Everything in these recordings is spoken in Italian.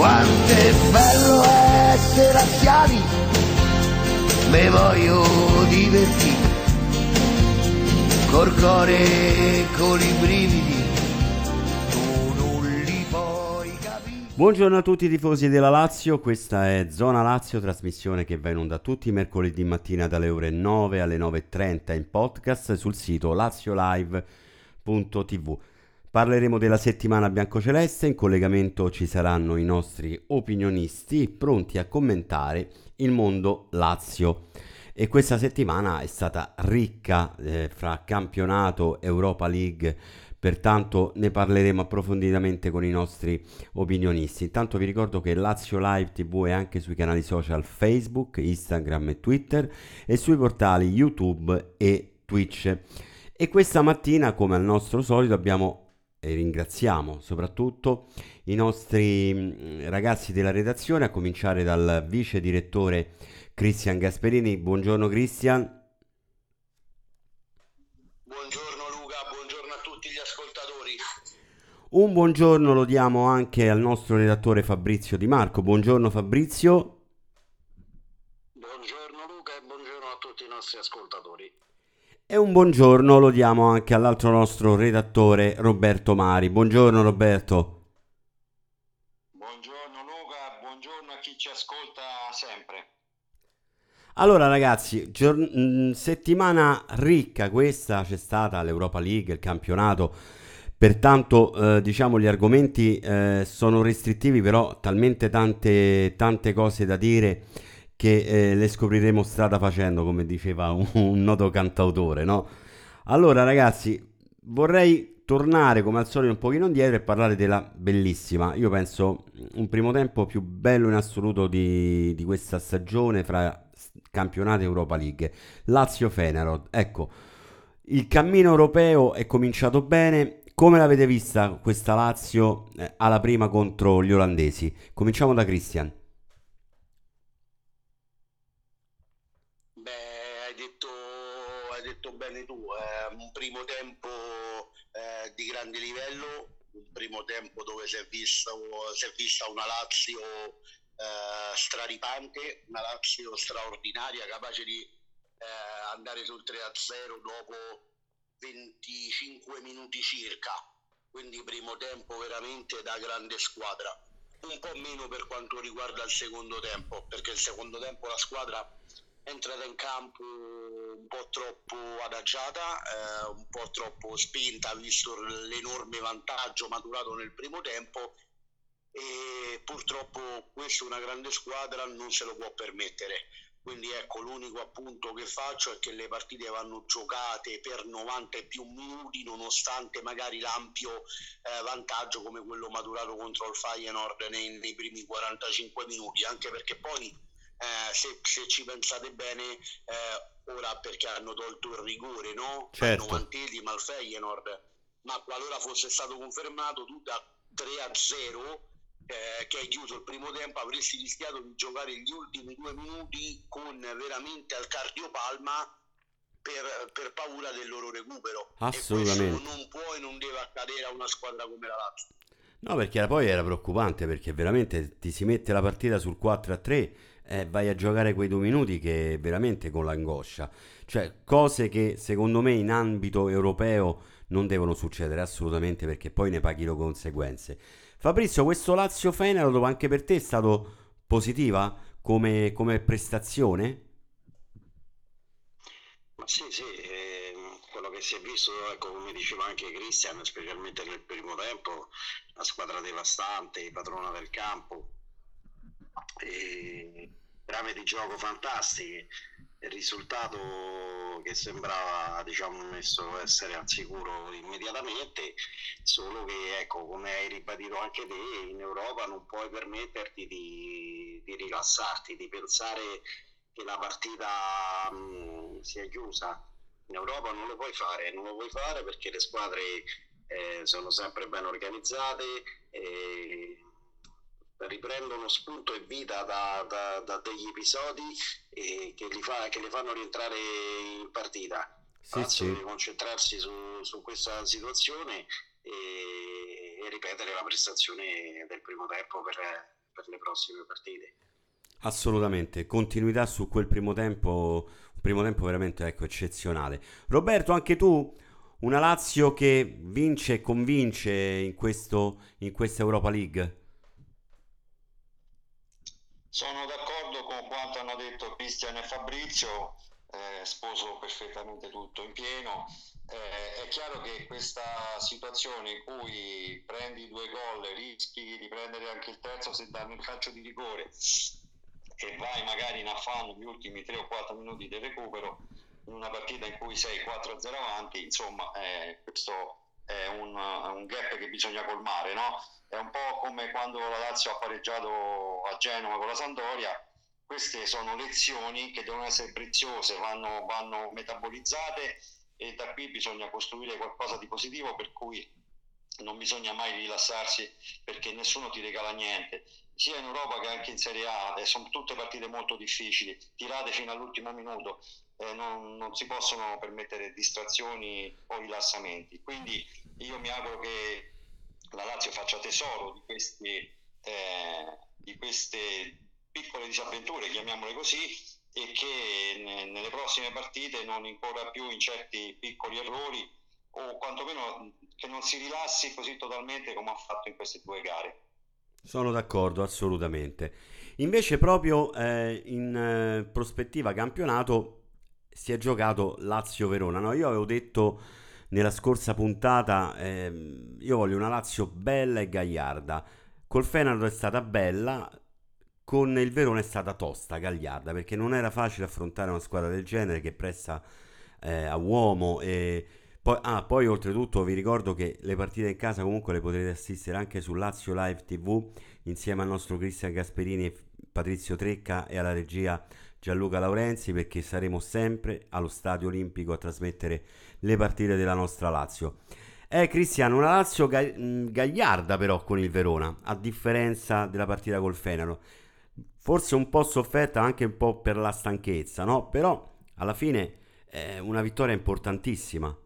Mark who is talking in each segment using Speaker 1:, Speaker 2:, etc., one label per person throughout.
Speaker 1: Quanto è bello essere anziani, me voglio divertire, col cuore e con i brividi.
Speaker 2: Buongiorno a tutti i tifosi della Lazio, questa è Zona Lazio, trasmissione che va in onda tutti i mercoledì mattina dalle ore 9 alle 9.30 in podcast sul sito laziolive.tv. Parleremo della settimana biancoceleste, in collegamento ci saranno i nostri opinionisti pronti a commentare il mondo Lazio. E questa settimana è stata ricca eh, fra campionato, Europa League, pertanto ne parleremo approfonditamente con i nostri opinionisti. Intanto vi ricordo che Lazio Live TV è anche sui canali social Facebook, Instagram e Twitter e sui portali YouTube e Twitch. E questa mattina, come al nostro solito, abbiamo e ringraziamo soprattutto i nostri mm, ragazzi della redazione, a cominciare dal vice direttore Cristian Gasperini. Buongiorno Cristian.
Speaker 3: Buongiorno Luca, buongiorno a tutti gli ascoltatori.
Speaker 2: Un buongiorno lo diamo anche al nostro redattore Fabrizio Di Marco. Buongiorno Fabrizio.
Speaker 3: Buongiorno Luca e buongiorno a tutti i nostri ascoltatori.
Speaker 2: E un buongiorno lo diamo anche all'altro nostro redattore Roberto Mari. Buongiorno Roberto.
Speaker 3: Buongiorno Luca, buongiorno a chi ci ascolta sempre.
Speaker 2: Allora ragazzi, gior- mh, settimana ricca questa, c'è stata l'Europa League, il campionato, pertanto eh, diciamo gli argomenti eh, sono restrittivi, però talmente tante, tante cose da dire che eh, le scopriremo strada facendo, come diceva un, un noto cantautore, no? Allora ragazzi, vorrei tornare come al solito un pochino indietro e parlare della bellissima, io penso un primo tempo più bello in assoluto di, di questa stagione fra campionati Europa League, Lazio Fenerod. Ecco, il cammino europeo è cominciato bene. Come l'avete vista questa Lazio eh, alla prima contro gli olandesi? Cominciamo da Christian.
Speaker 3: Primo tempo eh, di grande livello, un primo tempo dove si è, visto, si è vista una Lazio eh, straripante, una Lazio straordinaria, capace di eh, andare sul 3-0 dopo 25 minuti circa, quindi primo tempo veramente da grande squadra. Un po' meno per quanto riguarda il secondo tempo, perché il secondo tempo la squadra è entrata in campo un po' troppo adagiata, eh, un po' troppo spinta, visto l'enorme vantaggio maturato nel primo tempo e purtroppo questa una grande squadra, non se lo può permettere. Quindi ecco, l'unico appunto che faccio è che le partite vanno giocate per 90 e più minuti, nonostante magari l'ampio eh, vantaggio come quello maturato contro il Feyenoord nei, nei primi 45 minuti, anche perché poi eh, se, se, ci pensate bene, eh, ora perché hanno tolto il rigore, no?
Speaker 2: Certo.
Speaker 3: Al novantesimo al Feyenoord, ma qualora fosse stato confermato tu da 3 a 0 eh, che hai chiuso il primo tempo avresti rischiato di giocare gli ultimi due minuti con veramente al cardiopalma per, per paura del loro recupero.
Speaker 2: Assolutamente.
Speaker 3: E non può e non deve accadere a una squadra come la Lazio.
Speaker 2: No, perché poi era preoccupante perché veramente ti si mette la partita sul 4 a 3 e vai a giocare quei due minuti che veramente con l'angoscia. Cioè, cose che secondo me in ambito europeo non devono succedere assolutamente perché poi ne paghi le conseguenze. Fabrizio, questo Lazio Fenerod anche per te è stato positiva come, come prestazione?
Speaker 4: Sì, sì, eh, quello che si è visto, ecco, come diceva anche Cristian, specialmente nel primo tempo, la squadra devastante, padrona del campo, e trame di gioco fantastiche, il risultato che sembrava diciamo, messo essere al sicuro immediatamente, solo che ecco, come hai ribadito anche te, in Europa non puoi permetterti di, di rilassarti, di pensare che la partita mh, sia chiusa. In Europa non lo puoi fare, non lo puoi fare perché le squadre eh, sono sempre ben organizzate. E riprendono spunto e vita da, da, da degli episodi eh, che, li fa, che li fanno rientrare in partita.
Speaker 2: Sì, sì.
Speaker 4: deve concentrarsi su, su questa situazione e, e, ripetere la prestazione del primo tempo per, per le prossime partite.
Speaker 2: Assolutamente, continuità su quel primo tempo, un primo tempo veramente ecco, eccezionale. Roberto, anche tu una Lazio che vince e convince in, questo, in questa Europa League?
Speaker 5: Sono d'accordo con quanto hanno detto Cristian e Fabrizio, eh, sposo perfettamente tutto in pieno. Eh, è chiaro che questa situazione in cui prendi due gol, rischi di prendere anche il terzo se danno il calcio di rigore e vai magari in affanno gli ultimi 3 o 4 minuti del recupero, in una partita in cui sei 4-0 avanti, insomma, eh, questo è un, un, gap che bisogna colmare, no? È un po' come quando la Lazio ha pareggiato a Genova con la Sandoria. Queste sono lezioni che devono essere preziose, vanno, vanno metabolizzate e da qui bisogna costruire qualcosa di positivo per cui non bisogna mai rilassarsi perché nessuno ti regala niente sia in Europa che anche in Serie A sono tutte partite molto difficili tirate fino all'ultimo minuto eh, non, non, si possono permettere distrazioni o rilassamenti. Quindi io mi auguro che la Lazio faccia tesoro di, questi, eh, di queste piccole disavventure, chiamiamole così, e che ne, nelle prossime partite non incorra più in certi piccoli errori o quantomeno che non si rilassi così totalmente come ha fatto in queste due gare.
Speaker 2: Sono d'accordo, assolutamente. Invece proprio eh, in eh, prospettiva campionato si è giocato Lazio-Verona. No, io avevo detto nella scorsa puntata, ehm, io voglio una Lazio bella e gagliarda. Col Fenaro è stata bella, con il Verona è stata tosta, gagliarda, perché non era facile affrontare una squadra del genere che pressa eh, a uomo e... Poi, ah, poi oltretutto vi ricordo che le partite in casa comunque le potrete assistere anche su Lazio Live TV insieme al nostro Cristian Gasperini, Patrizio Trecca e alla regia Gianluca Laurenzi perché saremo sempre allo Stadio Olimpico a trasmettere le partite della nostra Lazio. È Cristiano, una Lazio ga- mm, gagliarda però con il Verona, a differenza della partita col Fenero. Forse un po' sofferta anche un po' per la stanchezza, no? Però alla fine è una vittoria importantissima.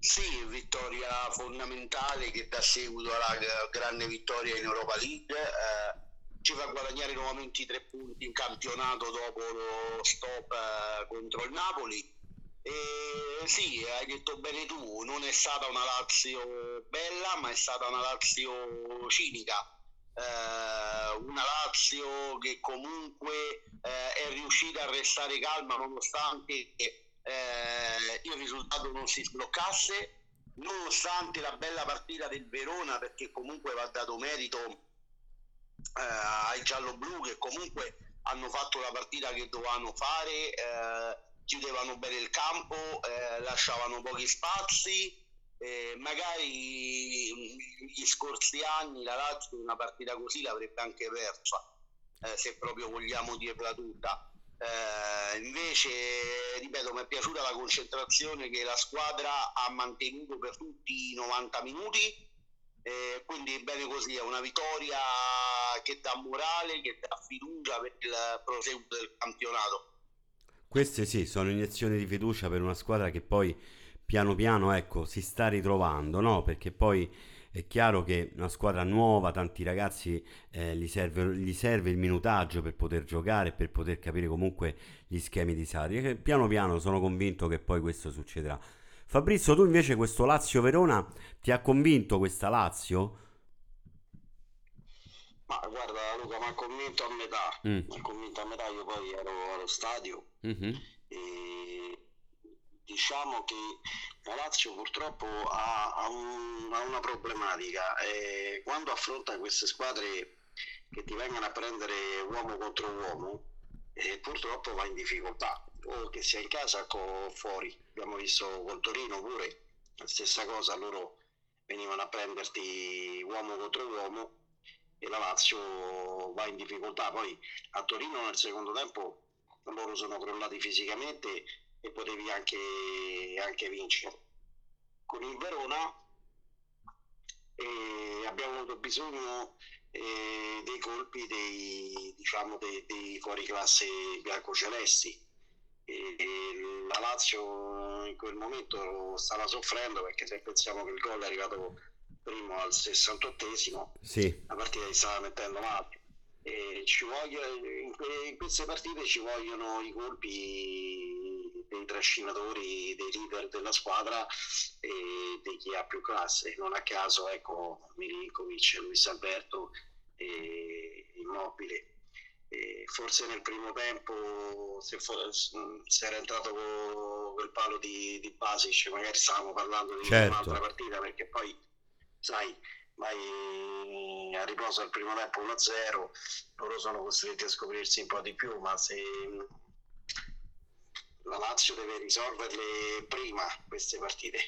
Speaker 3: Sì, vittoria fondamentale che dà seguito alla grande vittoria in Europa League. Eh, ci fa guadagnare nuovamente i tre punti in campionato dopo lo stop eh, contro il Napoli. E sì, hai detto bene tu, non è stata una Lazio bella, ma è stata una Lazio cinica. Eh, una Lazio che comunque eh, è riuscita a restare calma nonostante eh, il risultato non si sbloccasse, nonostante la bella partita del Verona, perché comunque va dato merito eh, ai giallo-blu che comunque hanno fatto la partita che dovevano fare, eh, chiudevano bene il campo, eh, lasciavano pochi spazi. magari gli scorsi anni la Lazio una partita così l'avrebbe anche persa, eh, se proprio vogliamo dirla tutta. Eh, invece, ripeto, mi è piaciuta la concentrazione che la squadra ha mantenuto per tutti i 90 minuti eh, quindi bene così, è una vittoria che dà morale, che dà fiducia per il proseguo del campionato.
Speaker 2: Queste sì, sono iniezioni di fiducia per una squadra che poi piano piano ecco, si sta ritrovando, no? Perché poi è chiaro che una squadra nuova, tanti ragazzi eh, gli, serve, gli, serve, il minutaggio per poter giocare, per poter capire comunque gli schemi di Sarri. Piano piano sono convinto che poi questo succederà. Fabrizio, tu invece questo Lazio-Verona ti ha convinto questa Lazio?
Speaker 4: Ma guarda Luca, mi ha convinto a metà, mm. mi ha convinto a metà, io poi ero allo stadio mm-hmm. e diciamo che la Lazio purtroppo ha, ha, un, ha una problematica e quando affronta queste squadre che ti vengono a prendere uomo contro uomo eh, purtroppo va in difficoltà o che sia in casa o fuori. Abbiamo visto col Torino pure la stessa cosa, loro venivano a prenderti uomo contro uomo e la Lazio va in difficoltà. Poi a Torino nel secondo tempo loro sono crollati fisicamente e potevi anche, anche vincere. Con il Verona eh, abbiamo avuto bisogno eh, dei colpi dei, diciamo, dei, dei fuoriclasse biancocelesti e la Lazio in quel momento stava soffrendo perché se pensiamo che il gol è arrivato primo al 68esimo,
Speaker 2: Sì,
Speaker 4: la partita si stava mettendo male. E ci voglio, in, que- in queste partite ci vogliono i colpi dei trascinatori, dei leader della squadra e di chi ha più classe. Non a caso, ecco, Milinkovic, Luis Alberto e Immobile. E forse nel primo tempo, se, fo- se era entrato con quel palo di, di Basic, magari stavamo parlando di
Speaker 2: Certo.
Speaker 4: un'altra partita perché poi, sai, vai a riposo al primo tempo 1-0, loro sono costretti a scoprirsi un po' di più, ma se la Lazio deve risolverle prima queste partite.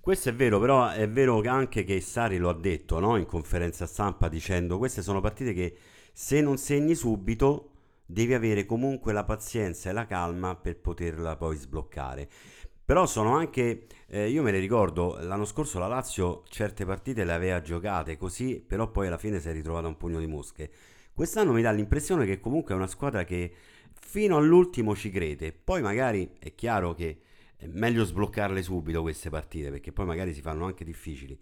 Speaker 2: questo è vero, però è vero che anche che Sari lo ha detto, no? In conferenza stampa dicendo queste sono partite che se non segni subito devi avere comunque la pazienza e la calma per poterla poi sbloccare. Però sono anche, eh, io me le ricordo, l'anno scorso la Lazio certe partite le aveva giocate così, però poi alla fine si è ritrovata un pugno di mosche. Quest'anno mi dà l'impressione che comunque è una squadra che fino all'ultimo ci crede. Poi magari è chiaro che è meglio sbloccarle subito queste partite, perché poi magari si fanno anche difficili.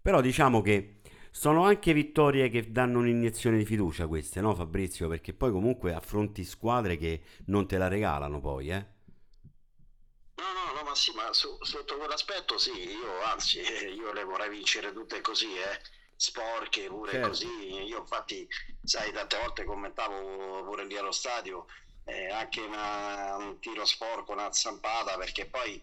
Speaker 2: Però diciamo che sono anche vittorie che danno un'iniezione di fiducia queste, no Fabrizio? Perché poi comunque affronti squadre che non te la regalano poi, eh?
Speaker 4: No, no, no, ma sì, ma su- sotto quell'aspetto sì, io anzi, io le vorrei vincere tutte così, eh, sporche pure
Speaker 2: Certo.
Speaker 4: così. Io infatti, sai, tante volte commentavo pure lì allo stadio, eh, anche una- un tiro sporco, una zampata, perché poi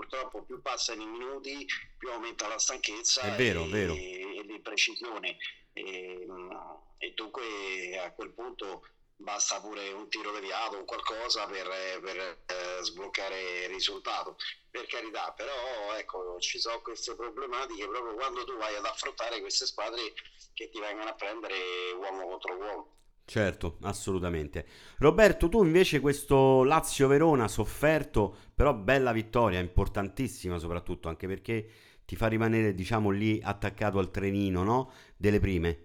Speaker 4: purtroppo più passano i minuti, più aumenta la stanchezza
Speaker 2: È vero,
Speaker 4: e,
Speaker 2: vero.
Speaker 4: e l'imprecisione. E, e dunque a quel punto basta pure un tiro deviato o qualcosa per, per, eh, sbloccare il risultato. Per carità, però ecco, ci sono queste problematiche proprio quando tu vai ad affrontare queste squadre che ti vengono a prendere uomo contro uomo.
Speaker 2: Certo, assolutamente. Roberto, tu invece questo Lazio-Verona sofferto, però bella vittoria, importantissima soprattutto, anche perché ti fa rimanere, diciamo, lì attaccato al trenino, no? Delle prime.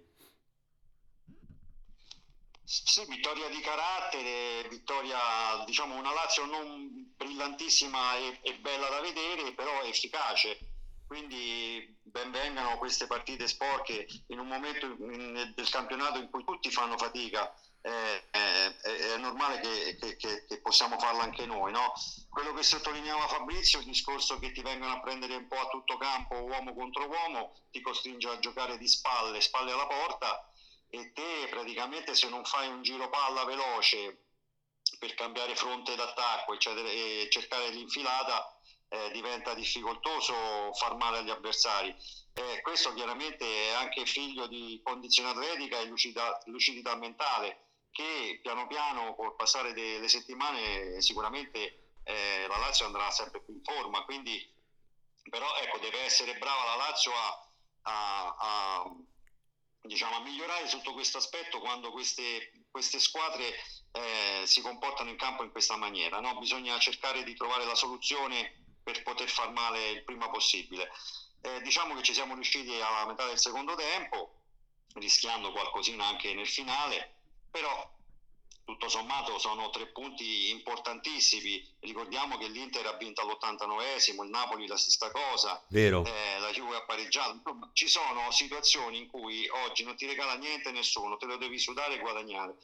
Speaker 5: Sì, vittoria di carattere, vittoria, diciamo, una Lazio non brillantissima e, e bella da vedere, però efficace. Quindi benvengano queste partite sporche in un momento in- del campionato in cui tutti fanno fatica. eh, eh, è, è normale che, che- che- che possiamo farla anche noi, no? Quello che sottolineava Fabrizio, il discorso che ti vengono a prendere un po' a tutto campo, uomo contro uomo, ti costringe a giocare di spalle, spalle alla porta e te praticamente se non fai un giro palla veloce per cambiare fronte d'attacco eccetera, e cercare l'infilata eh, diventa difficoltoso far male agli avversari. Eh, questo chiaramente è anche figlio di condizione atletica e lucida- lucidità mentale che piano piano col passare delle settimane sicuramente eh, la Lazio andrà sempre più in forma, quindi però ecco deve essere brava la Lazio a, a- a, diciamo, a migliorare sotto questo aspetto quando queste, queste squadre eh, si comportano in campo in questa maniera. no? Bisogna cercare di trovare la soluzione per poter far male il prima possibile. Eh, diciamo che ci siamo riusciti alla metà del secondo tempo, rischiando qualcosina anche nel finale, però tutto sommato sono tre punti importantissimi. Ricordiamo che l'Inter ha vinto all'89esimo, il Napoli la stessa cosa, eh, la Juve ha pareggiato. Ci sono situazioni in cui oggi non ti regala niente nessuno, te lo devi sudare e guadagnare.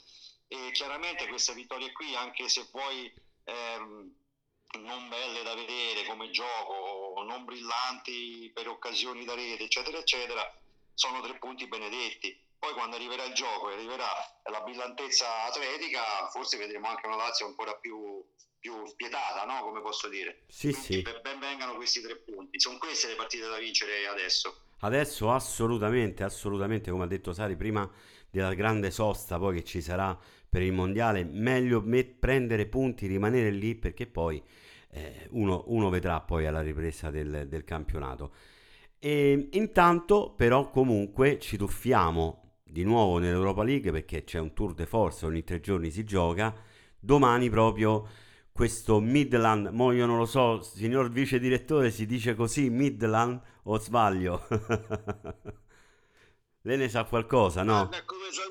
Speaker 5: E chiaramente queste vittorie qui, anche se vuoi ehm, non belle da vedere come gioco, non brillanti per occasioni da rete, eccetera, eccetera, sono tre punti benedetti. Poi quando arriverà il gioco e arriverà la brillantezza atletica, forse vedremo anche una Lazio ancora più, più spietata, no? Come posso dire.
Speaker 2: Sì, sì.
Speaker 5: ben ben vengano questi tre punti. Sono queste le partite da vincere adesso.
Speaker 2: Adesso assolutamente, assolutamente, come ha detto Sari, prima della grande sosta poi che ci sarà per il mondiale, meglio me- prendere punti, rimanere lì perché poi eh, uno, uno vedrà poi alla ripresa del, del campionato. E intanto però comunque ci tuffiamo di nuovo nell'Europa League perché c'è un tour de force, ogni tre giorni si gioca, domani proprio questo Midland, mo io non lo so, signor vice direttore, si dice così Midland o sbaglio? Lei ne sa qualcosa, no?
Speaker 4: Guarda, come so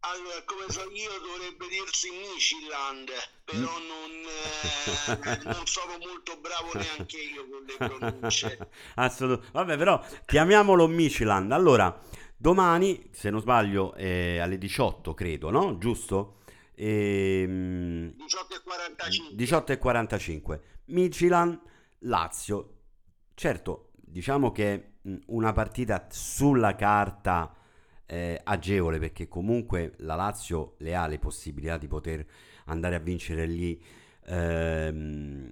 Speaker 3: Allora, come so io dovrebbe dirsi Michiland, però non, eh, non sono molto bravo neanche io con le pronunce.
Speaker 2: Assolutamente. Vabbè, però chiamiamolo Michiland. Allora, domani, se non sbaglio, è alle 18, credo, no? Giusto? Ehm,
Speaker 3: 18 e 45.
Speaker 2: 18 e 45. Michilan, Lazio. Certo, diciamo che mh, una partita sulla carta eh, agevole perché comunque la Lazio le ha le possibilità di poter andare a vincere lì ehm,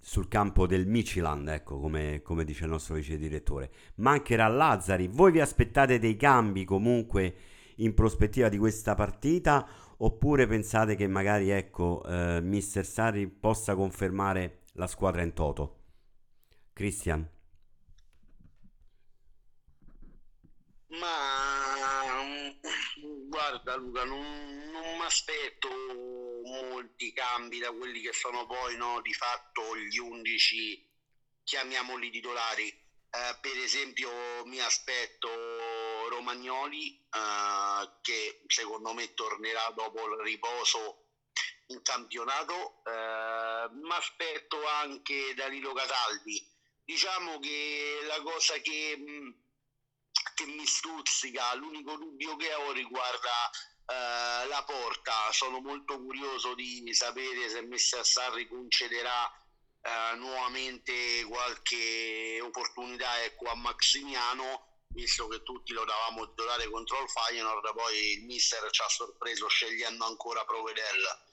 Speaker 2: sul campo del Michiland, ecco come, come dice il nostro vice direttore. Mancherà Lazzari. Voi vi aspettate dei cambi comunque in prospettiva di questa partita oppure pensate che magari ecco eh, Mister Sarri possa confermare la squadra in toto? Cristian.
Speaker 3: Ma mm, guarda Luca, non, non mi aspetto molti cambi da quelli che sono poi no, di fatto gli 11, chiamiamoli titolari. Eh, per esempio mi aspetto Romagnoli eh, che secondo me tornerà dopo il riposo in campionato. Eh, mi aspetto anche Danilo Cataldi. Diciamo che la cosa che... mh, che mi stuzzica, l'unico dubbio che ho riguarda eh, la porta, sono molto curioso di sapere se Messer Sarri concederà eh, nuovamente qualche opportunità ecco, a Maximiano, visto che tutti lo davamo titolare contro il Feyenoord, poi il mister ci ha sorpreso scegliendo ancora Provedel.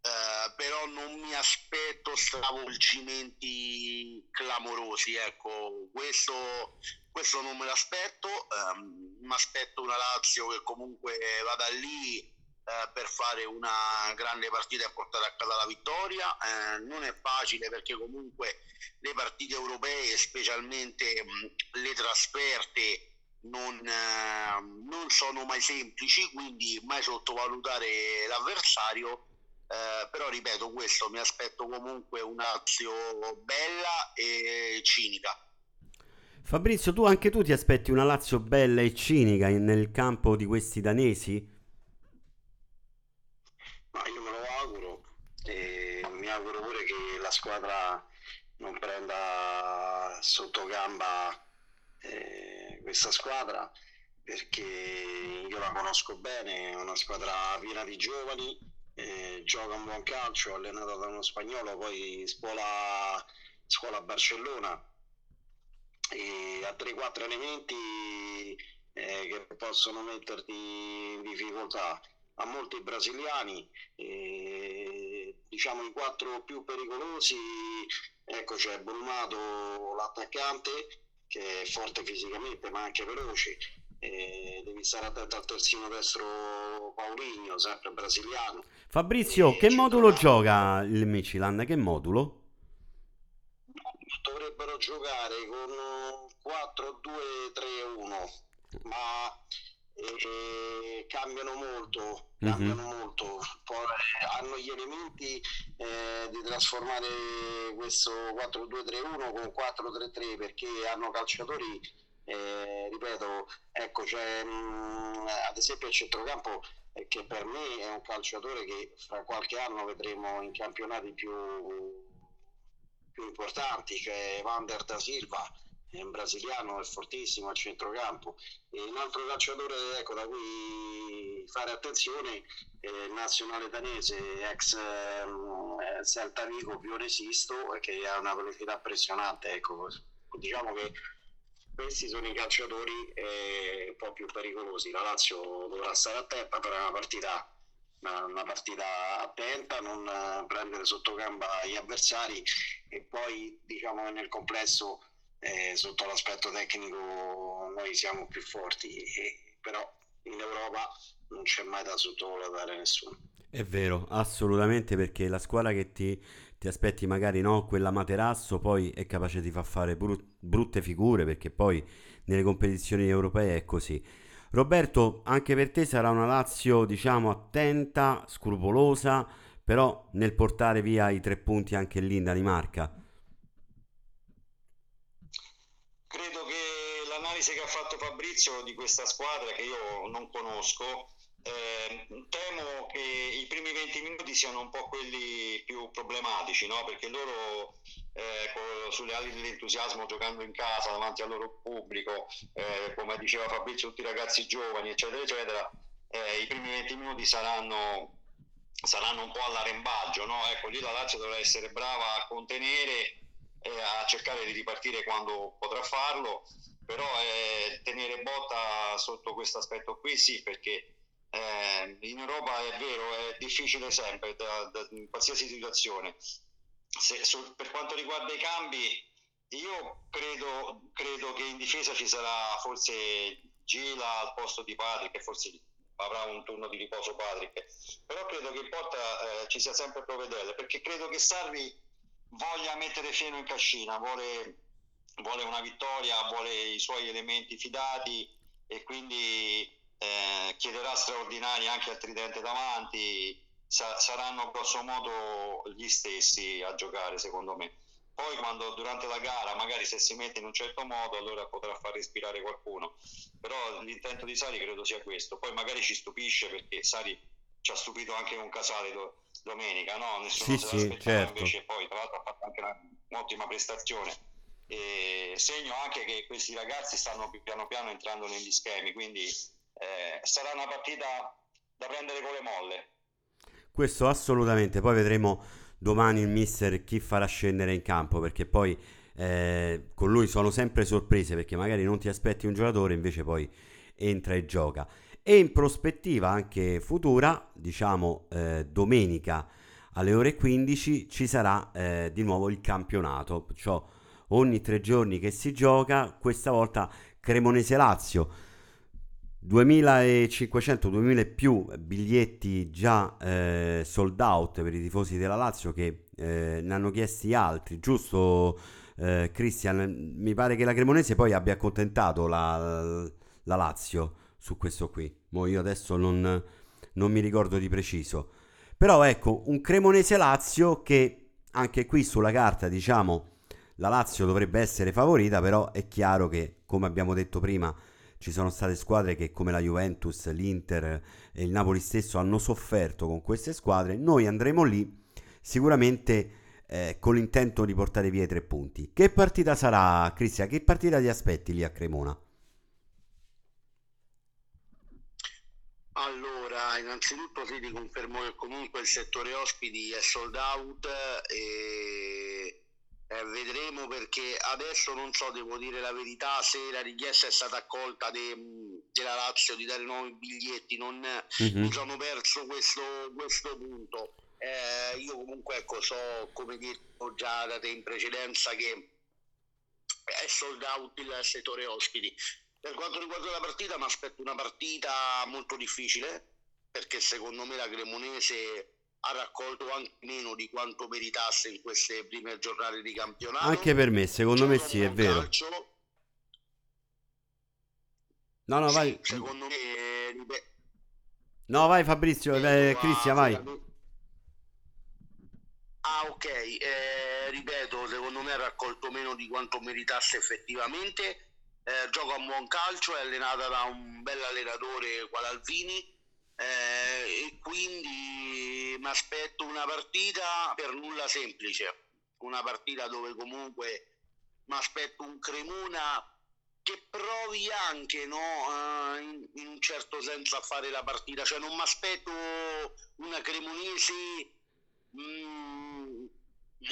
Speaker 3: Eh, però non mi aspetto stravolgimenti clamorosi, ecco, questo, questo non me l'aspetto, ehm, mi aspetto una Lazio che comunque vada lì eh, per fare una grande partita e portare a casa la vittoria, Eh, non è facile perché comunque le partite europee, specialmente mh, le trasferte, non, eh, non sono mai semplici, quindi mai sottovalutare l'avversario. Eh, però ripeto questo, mi aspetto comunque una Lazio bella e cinica.
Speaker 2: Fabrizio, tu anche tu ti aspetti una Lazio bella e cinica in- nel campo di questi danesi?
Speaker 4: Ma io me lo auguro e mi auguro pure che la squadra non prenda sotto gamba eh, questa squadra perché io la conosco bene, è una squadra piena di giovani, eh, gioca un buon calcio, allenata da uno spagnolo, poi scuola, scuola a Barcellona e ha 3-4 elementi eh, che possono metterti in difficoltà. Ha molti brasiliani, e, diciamo i quattro più pericolosi, ecco c'è Brumato l'attaccante che è forte fisicamente ma anche veloce, e devi stare attento al terzino destro Paulinho, sempre brasiliano.
Speaker 2: Fabrizio,
Speaker 4: E
Speaker 2: che modulo gioca il Michilan? Che modulo?
Speaker 4: Giocare con un 4-2-3-1 ma eh, cambiano molto
Speaker 2: Mhm.
Speaker 4: cambiano molto poi hanno gli elementi eh, di trasformare questo 4-2-3-1 con 4-3-3 perché hanno calciatori eh, ripeto ecco c'è mh, ad esempio il centrocampo eh, che per me è un calciatore che fra qualche anno vedremo in campionati più più importanti, c'è Vander da Silva, è un brasiliano, è fortissimo al centrocampo. E un altro calciatore ecco, da cui fare attenzione è il nazionale danese, ex eh, Celta Vigo Pionesisto, che ha una velocità impressionante. Ecco. Diciamo che questi sono i calciatori eh, un po' più pericolosi. La Lazio dovrà stare attenta, però è una partita una, partita attenta, non eh, prendere sotto gamba gli avversari e poi diciamo nel complesso eh, sotto l'aspetto tecnico noi siamo più forti, e- però in Europa non c'è mai da sottovalutare nessuno.
Speaker 2: È vero, assolutamente, perché la squadra che ti, ti aspetti magari no, quella Materasso, poi è capace di far fare bru- brutte figure, perché poi nelle competizioni europee è così. Roberto, anche per te sarà una Lazio, diciamo, attenta, scrupolosa, però nel portare via i tre punti anche lì in Danimarca.
Speaker 5: Credo che l'analisi che ha fatto Fabrizio di questa squadra, che io non conosco, Eh, temo che i primi 20 minuti siano un po' quelli più problematici, no? perché loro eh, sulle ali dell'entusiasmo giocando in casa davanti al loro pubblico, eh, come diceva Fabrizio, tutti i ragazzi giovani, eccetera, eccetera, eh, i primi 20 minuti saranno, saranno un po' all'arembaggio. No? Ecco, lì la Lazio dovrà essere brava a contenere a cercare di ripartire quando potrà farlo, però eh, tenere botta sotto questo aspetto qui sì, perché eh, in Europa è vero, è difficile sempre da, da, in qualsiasi situazione. Se, su, per quanto riguarda i cambi, io credo, credo, che in difesa ci sarà forse Gila al posto di Patrick, forse avrà un turno di riposo Patrick, però credo che in porta eh, ci sia sempre Provedele, perché credo che Sarri voglia mettere fieno in cascina, vuole, vuole una vittoria, vuole i suoi elementi fidati e quindi eh, chiederà straordinari anche al tridente davanti, sa- saranno grosso modo gli stessi a giocare secondo me. Poi quando durante la gara magari se si mette in un certo modo allora potrà far respirare qualcuno, però l'intento di Sari credo sia questo, poi magari ci stupisce perché Sari ci ha stupito anche un Casale do- domenica, no? nessuno
Speaker 2: sì,
Speaker 5: se
Speaker 2: sì,
Speaker 5: l'aspettava
Speaker 2: certo.
Speaker 5: invece poi tra l'altro ha fatto anche una, un'ottima prestazione. E segno anche che questi ragazzi stanno piano piano entrando negli schemi, quindi eh, sarà una partita da prendere con le molle.
Speaker 2: Questo assolutamente, poi vedremo domani il mister chi farà scendere in campo, perché poi eh, con lui sono sempre sorprese, perché magari non ti aspetti un giocatore, invece poi entra e gioca. E in prospettiva anche futura, diciamo eh, domenica alle ore 15 ci sarà eh, di nuovo il campionato, cioè ogni tre giorni che si gioca, questa volta Cremonese-Lazio 2500-2000 più biglietti già eh, sold out per i tifosi della Lazio che eh, ne hanno chiesti altri, giusto eh, Cristian? Mi pare che la Cremonese poi abbia accontentato la, la Lazio su questo qui, Mo io adesso non, non mi ricordo di preciso. Però ecco, un Cremonese-Lazio che anche qui sulla carta diciamo la Lazio dovrebbe essere favorita, però è chiaro che come abbiamo detto prima ci sono state squadre che come la Juventus, l'Inter e il Napoli stesso hanno sofferto con queste squadre. Noi andremo lì sicuramente eh, con l'intento di portare via i tre punti. Che partita sarà, Cristian? Che partita ti aspetti lì a Cremona?
Speaker 3: Allora, innanzitutto sì, ti confermo che comunque il settore ospiti è sold out e eh, vedremo perché adesso non so, devo dire la verità, se la richiesta è stata accolta de, della Lazio di dare nuovi biglietti, non
Speaker 2: Mhm.
Speaker 3: mi sono perso questo, questo punto. Eh, io comunque ecco, so, come detto già da te in precedenza, che è sold out il settore ospiti. Per quanto riguarda la partita, mi aspetto una partita molto difficile, perché secondo me la Cremonese ha raccolto anche meno di quanto meritasse in queste prime giornate di campionato.
Speaker 2: Anche per me, secondo me sì, è vero.
Speaker 3: calcio,
Speaker 2: No, no,
Speaker 3: sì,
Speaker 2: vai.
Speaker 3: secondo me
Speaker 2: No, vai Fabrizio, eh, Cristian, vai.
Speaker 3: Ah, ok, eh, ripeto, secondo me ha raccolto meno di quanto meritasse effettivamente. Eh, gioca un buon calcio, è allenata da un bel allenatore quale Alvini. eh, e quindi mi aspetto una partita per nulla semplice, una partita dove comunque mi aspetto un Cremona che provi anche no, eh, in, in un certo senso a fare la partita, cioè non mi aspetto una Cremonese mm,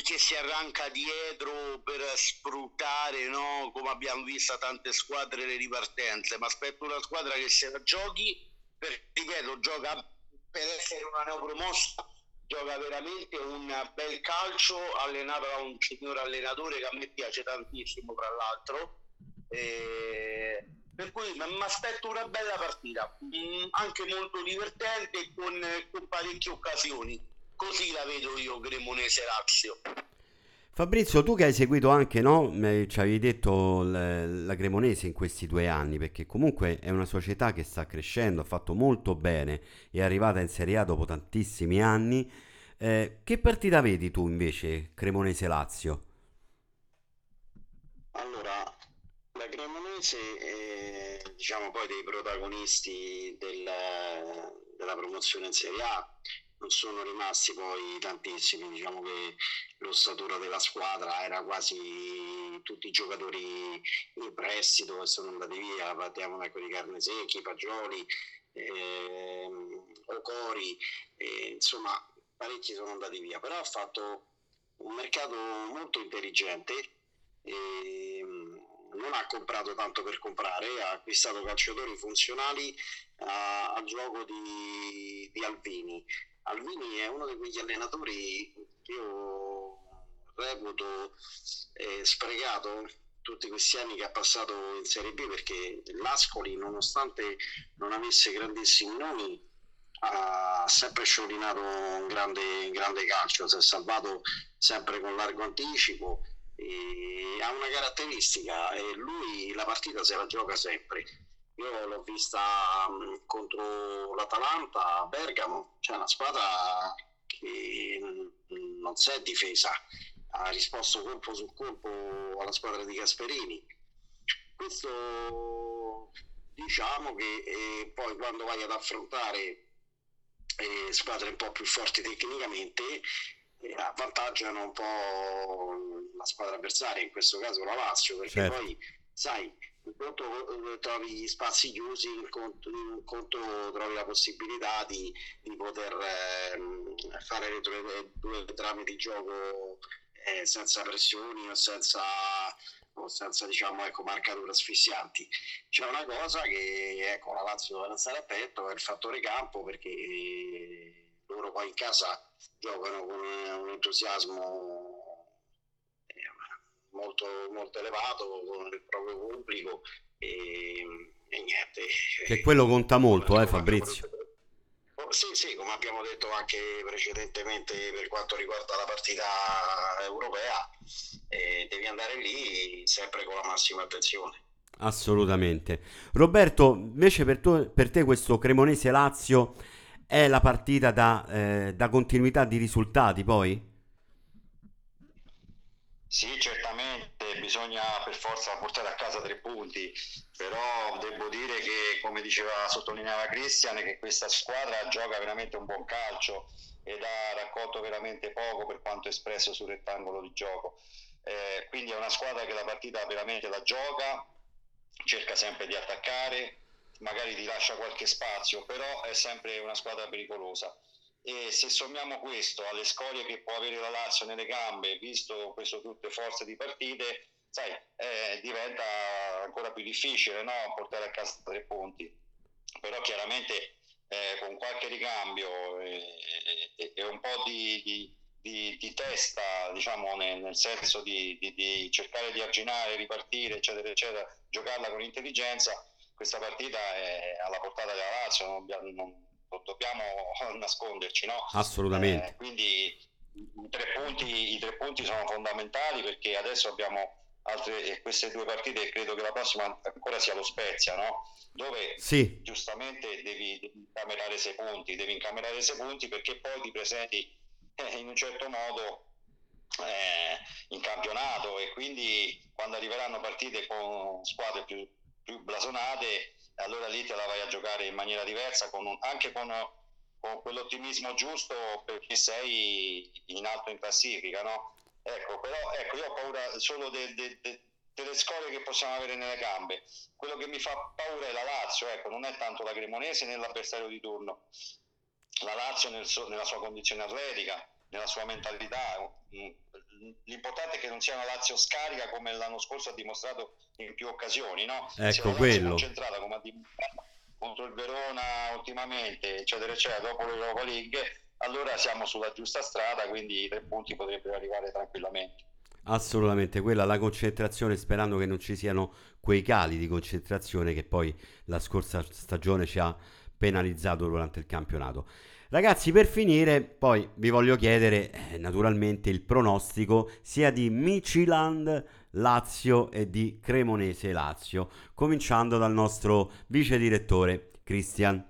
Speaker 3: che si arranca dietro per sfruttare, no, come abbiamo visto tante squadre, le ripartenze, ma aspetto una squadra che se la giochi, per, ripeto, gioca per essere una neopromossa, gioca veramente un bel calcio allenato da un signor allenatore che a me piace tantissimo, tra l'altro. E per cui mi aspetto una bella partita, mm, anche molto divertente con, con parecchie occasioni. Così la vedo io, Cremonese Lazio.
Speaker 2: Fabrizio, tu che hai seguito anche, no? Ci avevi detto la Cremonese in questi due anni, perché comunque è una società che sta crescendo, ha fatto molto bene, è arrivata in Serie A dopo tantissimi anni. Eh, che partita vedi tu invece, Cremonese-Lazio?
Speaker 4: Allora, la Cremonese è diciamo poi dei protagonisti del, della promozione in Serie A non sono rimasti poi tantissimi, diciamo che l'ossatura della squadra era quasi tutti i giocatori in prestito e sono andati via, parliamo ecco di Carnesecchi, Fagioli, ehm, Ocori, eh, insomma parecchi sono andati via, però ha fatto un mercato molto intelligente. E, non ha comprato tanto per comprare, ha acquistato calciatori funzionali uh, al gioco di, di, Alvini. Alvini è uno di quegli allenatori che io reputo eh, sprecato tutti questi anni che ha passato in Serie B perché l'Ascoli nonostante non avesse grandissimi nomi ha sempre sciolinato un grande, grande calcio, si è salvato sempre con largo anticipo ha una caratteristica lui la partita se la gioca sempre. Io l'ho vista um, contro l'Atalanta a Bergamo, c'è una squadra che mm, non si è difesa, ha risposto colpo su colpo alla squadra di Gasperini. Questo diciamo che eh, poi quando vai ad affrontare eh, squadre un po' più forti tecnicamente eh, avvantaggiano un po' la squadra avversaria, in questo caso la Lazio, perché certo. poi sai, conto eh, trovi gli spazi chiusi, in conto, trovi la possibilità di, di poter eh, fare le due, due trame di gioco eh, senza pressioni o senza, o senza diciamo, ecco, marcature asfissianti. C'è una cosa che ecco, la Lazio deve stare attento è il fattore campo perché loro poi in casa giocano con un entusiasmo molto, molto elevato con il proprio pubblico e, e niente.
Speaker 2: Che quello conta molto, eh, Fabrizio.
Speaker 4: Oh, sì, sì, come abbiamo detto anche precedentemente per quanto riguarda la partita europea, eh, devi andare lì sempre con la massima attenzione.
Speaker 2: Assolutamente. Roberto, invece per, tu, per te questo Cremonese-Lazio è la partita da, eh, da continuità di risultati poi?
Speaker 5: Sì, certamente bisogna per forza portare a casa tre punti, però devo dire che, come diceva, sottolineava Cristian, che questa squadra gioca veramente un buon calcio ed ha raccolto veramente poco per quanto espresso sul rettangolo di gioco. Eh, quindi è una squadra che la partita veramente la gioca, cerca sempre di attaccare, magari ti lascia qualche spazio, però è sempre una squadra pericolosa. E se sommiamo questo alle scorie che può avere la Lazio nelle gambe, visto questo tutte forze di partite, sai, eh, diventa ancora più difficile no? portare a casa tre punti. Però chiaramente eh, con qualche ricambio e, e, e un po' di, di, di, di testa, diciamo, nel, nel senso di, di, cercare di arginare, ripartire, eccetera, eccetera, giocarla con intelligenza, questa partita è alla portata della Lazio, non, non, non dobbiamo nasconderci, no?
Speaker 2: Assolutamente.
Speaker 5: Eh, quindi i tre, punti, i tre punti sono fondamentali perché adesso abbiamo altre, queste due partite credo che la prossima ancora sia lo Spezia, no? dove
Speaker 2: sì.
Speaker 5: giustamente devi, devi incamerare sei punti, devi incamerare sei punti perché poi ti presenti eh, in un certo modo eh, in campionato e quindi quando arriveranno partite con squadre più più blasonate, allora lì te la vai a giocare in maniera diversa, con un, anche con, con, quell'ottimismo giusto perché sei in alto in classifica, no? Ecco, però ecco, io ho paura solo de, de, de, delle scorie che possiamo avere nelle gambe. Quello che mi fa paura è la Lazio, ecco, non è tanto la Cremonese né l'avversario di turno. La Lazio nel so, nella sua condizione atletica, nella sua mentalità, l'importante è che non sia una Lazio scarica come l'anno scorso ha dimostrato in più occasioni, no?
Speaker 2: Ecco quello.
Speaker 5: concentrata come ha dimostrato contro il Verona ultimamente, eccetera, eccetera, dopo l'Europa League, allora siamo sulla giusta strada, quindi i tre punti potrebbero arrivare tranquillamente.
Speaker 2: Assolutamente, quella la concentrazione, sperando che non ci siano quei cali di concentrazione che poi la scorsa stagione ci ha penalizzato durante il campionato. Ragazzi, per finire, poi vi voglio chiedere eh, naturalmente il pronostico sia di Miciland Lazio e di Cremonese Lazio, cominciando dal nostro vice direttore Cristian.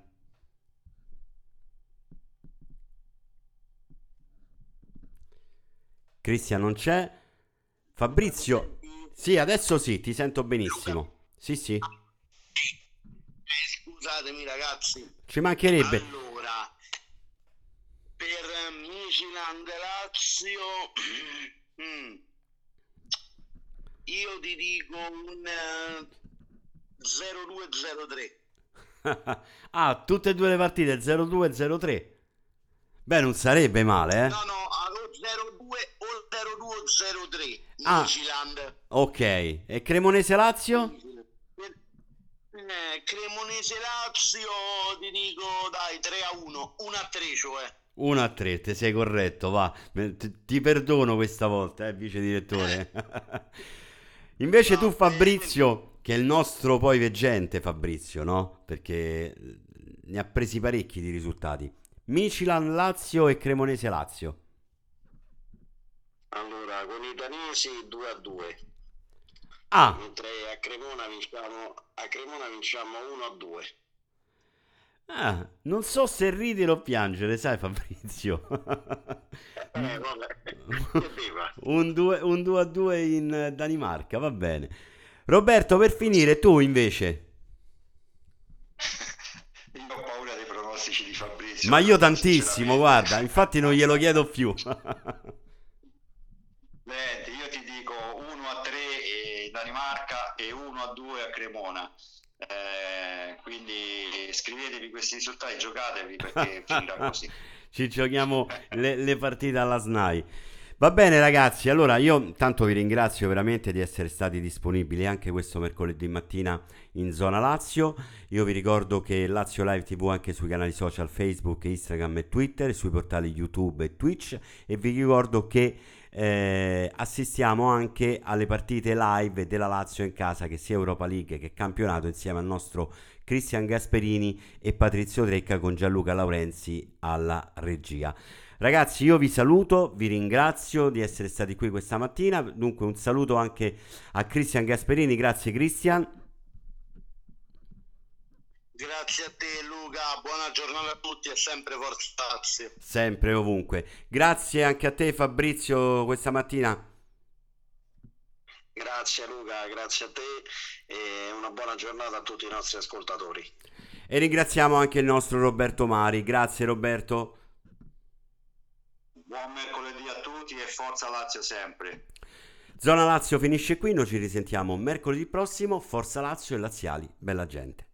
Speaker 2: Cristian non c'è. Fabrizio, Sì, adesso sì, ti sento benissimo. Sì, sì,
Speaker 3: Eh, scusatemi ragazzi.
Speaker 2: ci mancherebbe.
Speaker 3: Allora, Miciland Lazio, mm, io ti dico un eh, 0203.
Speaker 2: ah, tutte e due le partite 0-2 0-3. Beh, non sarebbe male, eh?
Speaker 3: No, no, allo 02 o 0203.
Speaker 2: Ah.
Speaker 3: Miciland.
Speaker 2: Ok, e Cremonese Lazio?
Speaker 3: Eh, Cremonese Lazio ti dico dai 3 a 1, 1 a 3 cioè.
Speaker 2: 1 a 3, te sei corretto, va. Ti perdono questa volta, eh, vice direttore. Invece tu, Fabrizio, che è il nostro poi veggente, Fabrizio, no? Perché eh, ne ha presi parecchi di risultati. Micilan Lazio e Cremonese Lazio.
Speaker 4: Allora, con i danesi 2 a 2,
Speaker 2: Ah,
Speaker 4: mentre a Cremona vinciamo, a Cremona vinciamo 1 a 2.
Speaker 2: Ah, non so se ridere o piangere, sai Fabrizio.
Speaker 4: Eh,
Speaker 2: un 2 un 2 a 2 in eh, Danimarca, va bene. Roberto, per finire, tu invece.
Speaker 5: Io ho paura dei pronostici di Fabrizio.
Speaker 2: Ma io tantissimo,
Speaker 5: sinceramente.
Speaker 2: guarda, infatti non glielo chiedo più.
Speaker 5: Senti, io ti dico 1 a 3 in Danimarca e 1 a 2 a Cremona. Eh, quindi scrivetevi questi risultati, giocatevi perché finirà così.
Speaker 2: Ci giochiamo le, le partite alla SNAI. Va bene ragazzi, allora io tanto vi ringrazio veramente di essere stati disponibili anche questo mercoledì mattina in zona Lazio. Io vi ricordo che Lazio Live TV anche sui canali social Facebook, Instagram e Twitter, sui portali YouTube e Twitch e vi ricordo che eh, assistiamo anche alle partite live della Lazio in casa, che sia Europa League che campionato, insieme al nostro Cristian Gasperini e Patrizio Trecca con Gianluca Laurenzi alla regia. Ragazzi, io vi saluto, vi ringrazio di essere stati qui questa mattina. Dunque, un saluto anche a Cristian Gasperini. Grazie, Cristian.
Speaker 3: Grazie a te Luca, buona giornata a tutti e sempre forza Lazio.
Speaker 2: Sempre ovunque. Grazie anche a te, Fabrizio, questa mattina.
Speaker 4: Grazie Luca, grazie a te e una buona giornata a tutti i nostri ascoltatori.
Speaker 2: E ringraziamo anche il nostro Roberto Mari. Grazie, Roberto.
Speaker 5: Buon mercoledì a tutti e forza Lazio sempre.
Speaker 2: Zona Lazio finisce qui. Noi ci risentiamo mercoledì prossimo. Forza Lazio e Laziali. Bella gente.